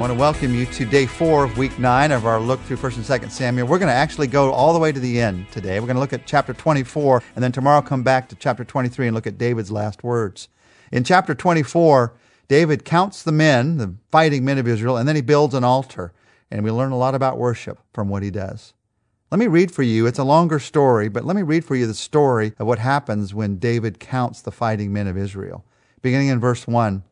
I want to welcome you to day four of week nine of our look through 1st and 2nd Samuel. We're going to actually go all the way to the end today. We're going to look at chapter 24, and then tomorrow come back to chapter 23 and look at David's last words. In chapter 24, David counts the men, the fighting men of Israel, and then he builds an altar. And we learn a lot about worship from what he does. Let me read for you, it's a longer story, but let me read for you the story of what happens when David counts the fighting men of Israel. Beginning in verse 1.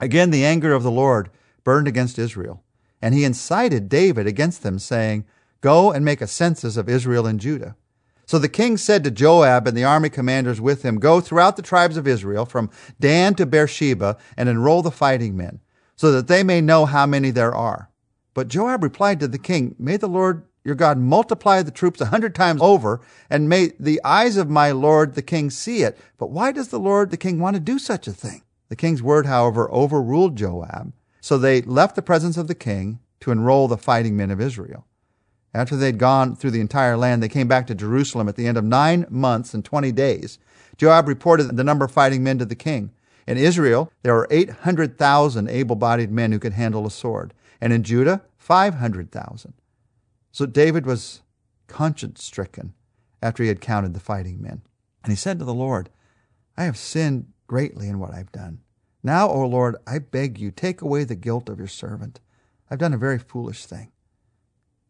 Again, the anger of the Lord burned against Israel. And he incited David against them, saying, Go and make a census of Israel and Judah. So the king said to Joab and the army commanders with him, Go throughout the tribes of Israel, from Dan to Beersheba, and enroll the fighting men, so that they may know how many there are. But Joab replied to the king, May the Lord your God multiply the troops a hundred times over, and may the eyes of my lord the king see it. But why does the lord the king want to do such a thing? The king's word, however, overruled Joab, so they left the presence of the king to enroll the fighting men of Israel. After they'd gone through the entire land, they came back to Jerusalem at the end of nine months and 20 days. Joab reported the number of fighting men to the king. In Israel, there were 800,000 able bodied men who could handle a sword, and in Judah, 500,000. So David was conscience stricken after he had counted the fighting men. And he said to the Lord, I have sinned greatly in what I've done. Now, O Lord, I beg you, take away the guilt of your servant. I've done a very foolish thing.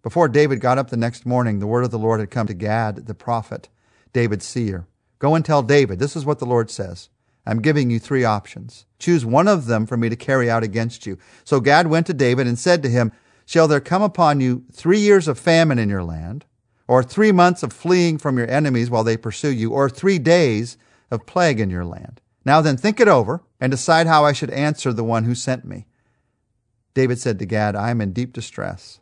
Before David got up the next morning, the word of the Lord had come to Gad the prophet, David's seer. Go and tell David, this is what the Lord says. I'm giving you three options. Choose one of them for me to carry out against you. So Gad went to David and said to him, Shall there come upon you three years of famine in your land, or three months of fleeing from your enemies while they pursue you, or three days of plague in your land? Now then, think it over and decide how I should answer the one who sent me. David said to Gad, I am in deep distress.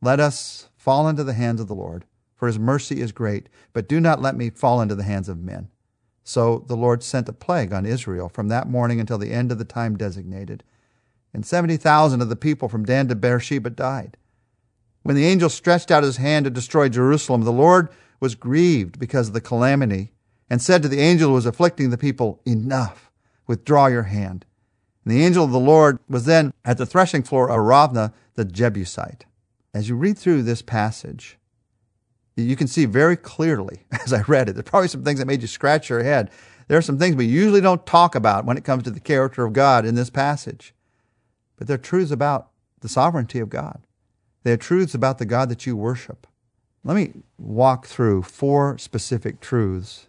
Let us fall into the hands of the Lord, for his mercy is great, but do not let me fall into the hands of men. So the Lord sent a plague on Israel from that morning until the end of the time designated. And 70,000 of the people from Dan to Beersheba died. When the angel stretched out his hand to destroy Jerusalem, the Lord was grieved because of the calamity and said to the angel who was afflicting the people, Enough, withdraw your hand. And the angel of the Lord was then at the threshing floor of Araunah the Jebusite. As you read through this passage, you can see very clearly as I read it. There's probably some things that made you scratch your head. There are some things we usually don't talk about when it comes to the character of God in this passage. But they're truths about the sovereignty of God. They're truths about the God that you worship. Let me walk through four specific truths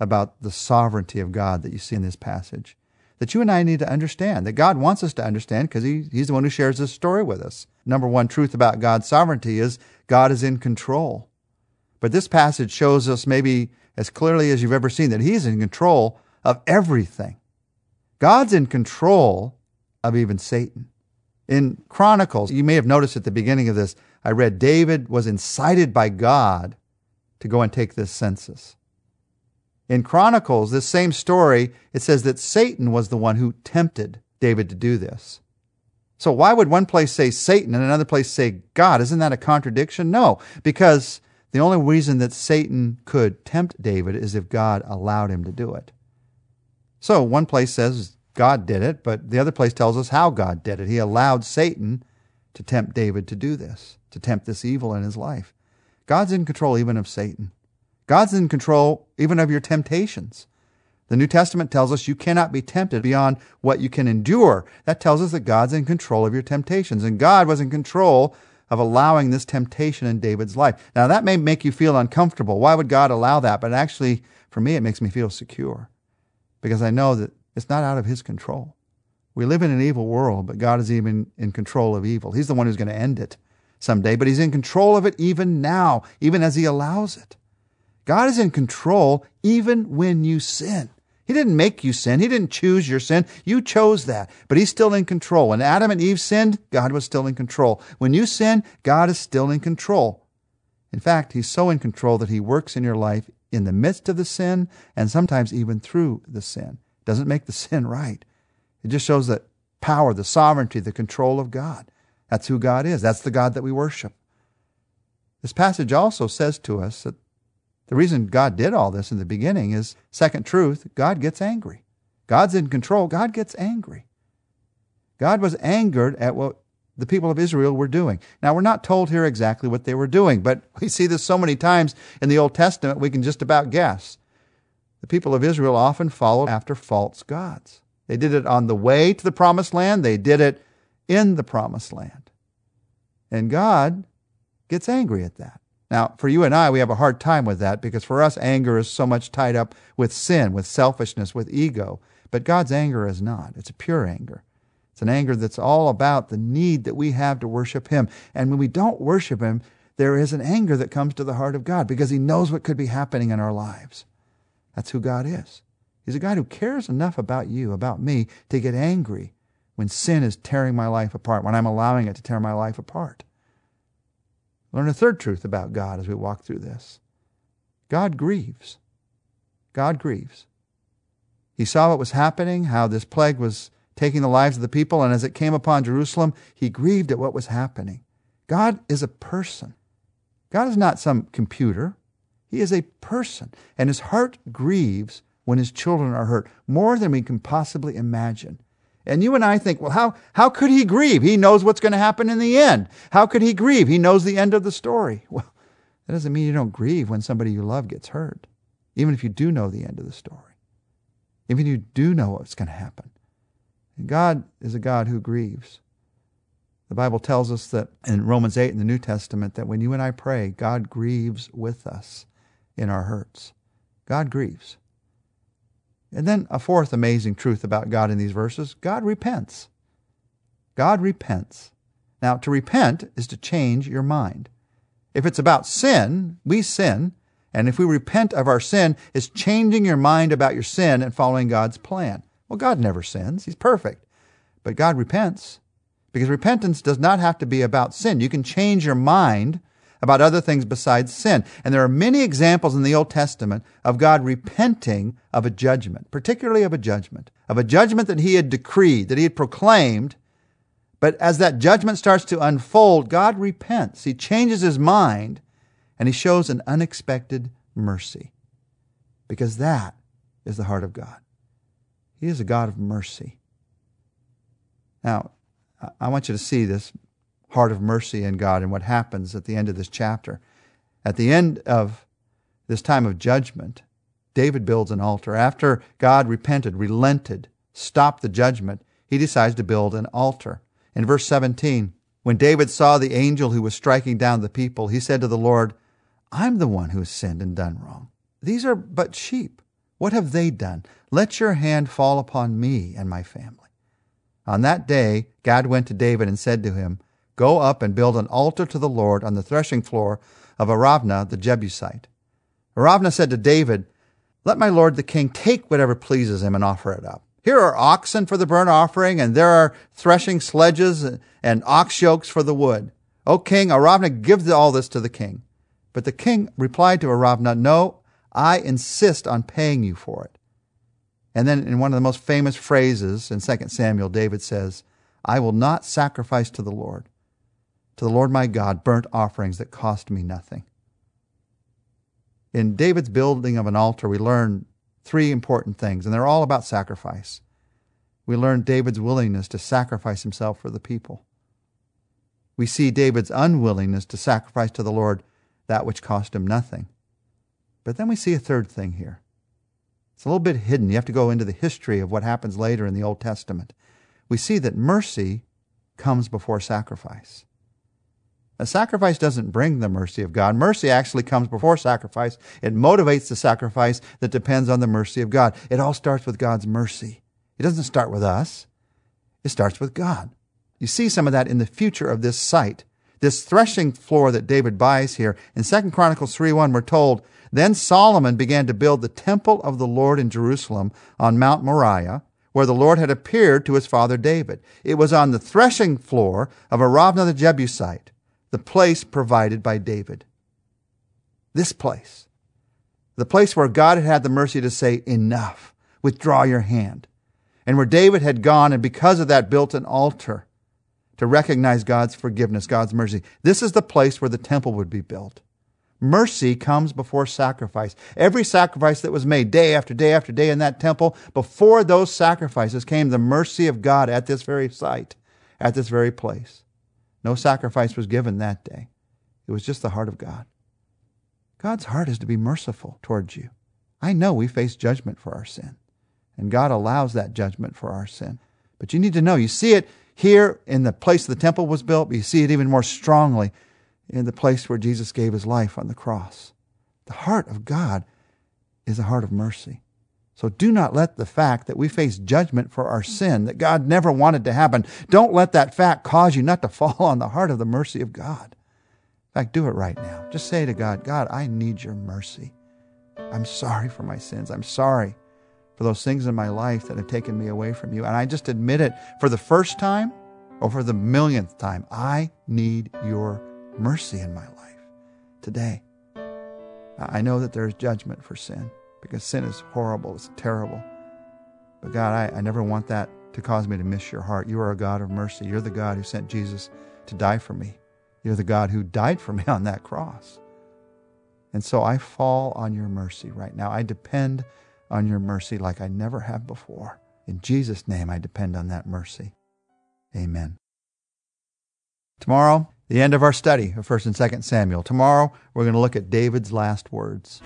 about the sovereignty of God that you see in this passage that you and I need to understand, that God wants us to understand because he, He's the one who shares this story with us. Number one truth about God's sovereignty is God is in control. But this passage shows us maybe as clearly as you've ever seen that He's in control of everything. God's in control of even Satan. In Chronicles, you may have noticed at the beginning of this, I read David was incited by God to go and take this census. In Chronicles, this same story, it says that Satan was the one who tempted David to do this. So why would one place say Satan and another place say God? Isn't that a contradiction? No, because the only reason that Satan could tempt David is if God allowed him to do it. So one place says God did it, but the other place tells us how God did it. He allowed Satan to tempt David to do this, to tempt this evil in his life. God's in control even of Satan. God's in control even of your temptations. The New Testament tells us you cannot be tempted beyond what you can endure. That tells us that God's in control of your temptations. And God was in control of allowing this temptation in David's life. Now, that may make you feel uncomfortable. Why would God allow that? But actually, for me, it makes me feel secure because I know that it's not out of His control. We live in an evil world, but God is even in control of evil. He's the one who's going to end it someday, but He's in control of it even now, even as He allows it. God is in control even when you sin. He didn't make you sin. He didn't choose your sin. You chose that. But He's still in control. When Adam and Eve sinned, God was still in control. When you sin, God is still in control. In fact, He's so in control that He works in your life in the midst of the sin and sometimes even through the sin. It Doesn't make the sin right. It just shows that power, the sovereignty, the control of God. That's who God is. That's the God that we worship. This passage also says to us that the reason God did all this in the beginning is second truth God gets angry. God's in control. God gets angry. God was angered at what the people of Israel were doing. Now, we're not told here exactly what they were doing, but we see this so many times in the Old Testament, we can just about guess. The people of Israel often followed after false gods. They did it on the way to the promised land, they did it in the promised land. And God gets angry at that. Now, for you and I, we have a hard time with that because for us, anger is so much tied up with sin, with selfishness, with ego. But God's anger is not. It's a pure anger. It's an anger that's all about the need that we have to worship Him. And when we don't worship Him, there is an anger that comes to the heart of God because He knows what could be happening in our lives. That's who God is. He's a God who cares enough about you, about me, to get angry when sin is tearing my life apart, when I'm allowing it to tear my life apart. Learn a third truth about God as we walk through this God grieves. God grieves. He saw what was happening, how this plague was taking the lives of the people, and as it came upon Jerusalem, he grieved at what was happening. God is a person. God is not some computer. He is a person, and his heart grieves when his children are hurt more than we can possibly imagine. And you and I think, well, how, how could he grieve? He knows what's going to happen in the end. How could he grieve? He knows the end of the story. Well, that doesn't mean you don't grieve when somebody you love gets hurt, even if you do know the end of the story, even if you do know what's going to happen. And God is a God who grieves. The Bible tells us that in Romans 8 in the New Testament that when you and I pray, God grieves with us in our hurts. God grieves. And then a fourth amazing truth about God in these verses God repents. God repents. Now, to repent is to change your mind. If it's about sin, we sin. And if we repent of our sin, it's changing your mind about your sin and following God's plan. Well, God never sins, He's perfect. But God repents. Because repentance does not have to be about sin. You can change your mind about other things besides sin. And there are many examples in the Old Testament of God repenting of a judgment, particularly of a judgment, of a judgment that He had decreed, that He had proclaimed. But as that judgment starts to unfold, God repents. He changes His mind and He shows an unexpected mercy. Because that is the heart of God. He is a God of mercy. Now, I want you to see this heart of mercy in God and what happens at the end of this chapter. At the end of this time of judgment, David builds an altar. After God repented, relented, stopped the judgment, he decides to build an altar. In verse 17, when David saw the angel who was striking down the people, he said to the Lord, I'm the one who has sinned and done wrong. These are but sheep. What have they done? Let your hand fall upon me and my family. On that day, God went to David and said to him, Go up and build an altar to the Lord on the threshing floor of Araunah the Jebusite. Araunah said to David, Let my lord the king take whatever pleases him and offer it up. Here are oxen for the burnt offering, and there are threshing sledges and ox yokes for the wood. O king, Araunah, give all this to the king. But the king replied to Araunah, No, I insist on paying you for it. And then in one of the most famous phrases in 2 Samuel, David says, I will not sacrifice to the Lord, to the Lord my God, burnt offerings that cost me nothing. In David's building of an altar, we learn three important things, and they're all about sacrifice. We learn David's willingness to sacrifice himself for the people. We see David's unwillingness to sacrifice to the Lord that which cost him nothing. But then we see a third thing here. It's a little bit hidden. You have to go into the history of what happens later in the Old Testament. We see that mercy comes before sacrifice. A sacrifice doesn't bring the mercy of God. Mercy actually comes before sacrifice. It motivates the sacrifice that depends on the mercy of God. It all starts with God's mercy. It doesn't start with us. It starts with God. You see some of that in the future of this site. This threshing floor that David buys here. In 2 Chronicles 3 1, we're told then Solomon began to build the temple of the Lord in Jerusalem on Mount Moriah, where the Lord had appeared to his father David. It was on the threshing floor of Araunah the Jebusite, the place provided by David. This place. The place where God had had the mercy to say, Enough, withdraw your hand. And where David had gone and because of that built an altar to recognize God's forgiveness, God's mercy. This is the place where the temple would be built. Mercy comes before sacrifice. Every sacrifice that was made day after day after day in that temple, before those sacrifices came the mercy of God at this very site, at this very place. No sacrifice was given that day. It was just the heart of God. God's heart is to be merciful towards you. I know we face judgment for our sin, and God allows that judgment for our sin. But you need to know, you see it here in the place the temple was built, but you see it even more strongly in the place where Jesus gave his life on the cross. The heart of God is a heart of mercy. So do not let the fact that we face judgment for our sin that God never wanted to happen, don't let that fact cause you not to fall on the heart of the mercy of God. In fact, do it right now. Just say to God, God, I need your mercy. I'm sorry for my sins. I'm sorry for those things in my life that have taken me away from you. And I just admit it for the first time or for the millionth time. I need your mercy in my life today. I know that there is judgment for sin because sin is horrible, it's terrible. But God, I, I never want that to cause me to miss your heart. You are a God of mercy. You're the God who sent Jesus to die for me. You're the God who died for me on that cross. And so I fall on your mercy right now. I depend on your mercy like I never have before. In Jesus' name, I depend on that mercy. Amen. Tomorrow, the end of our study of 1st and 2nd Samuel. Tomorrow, we're going to look at David's last words.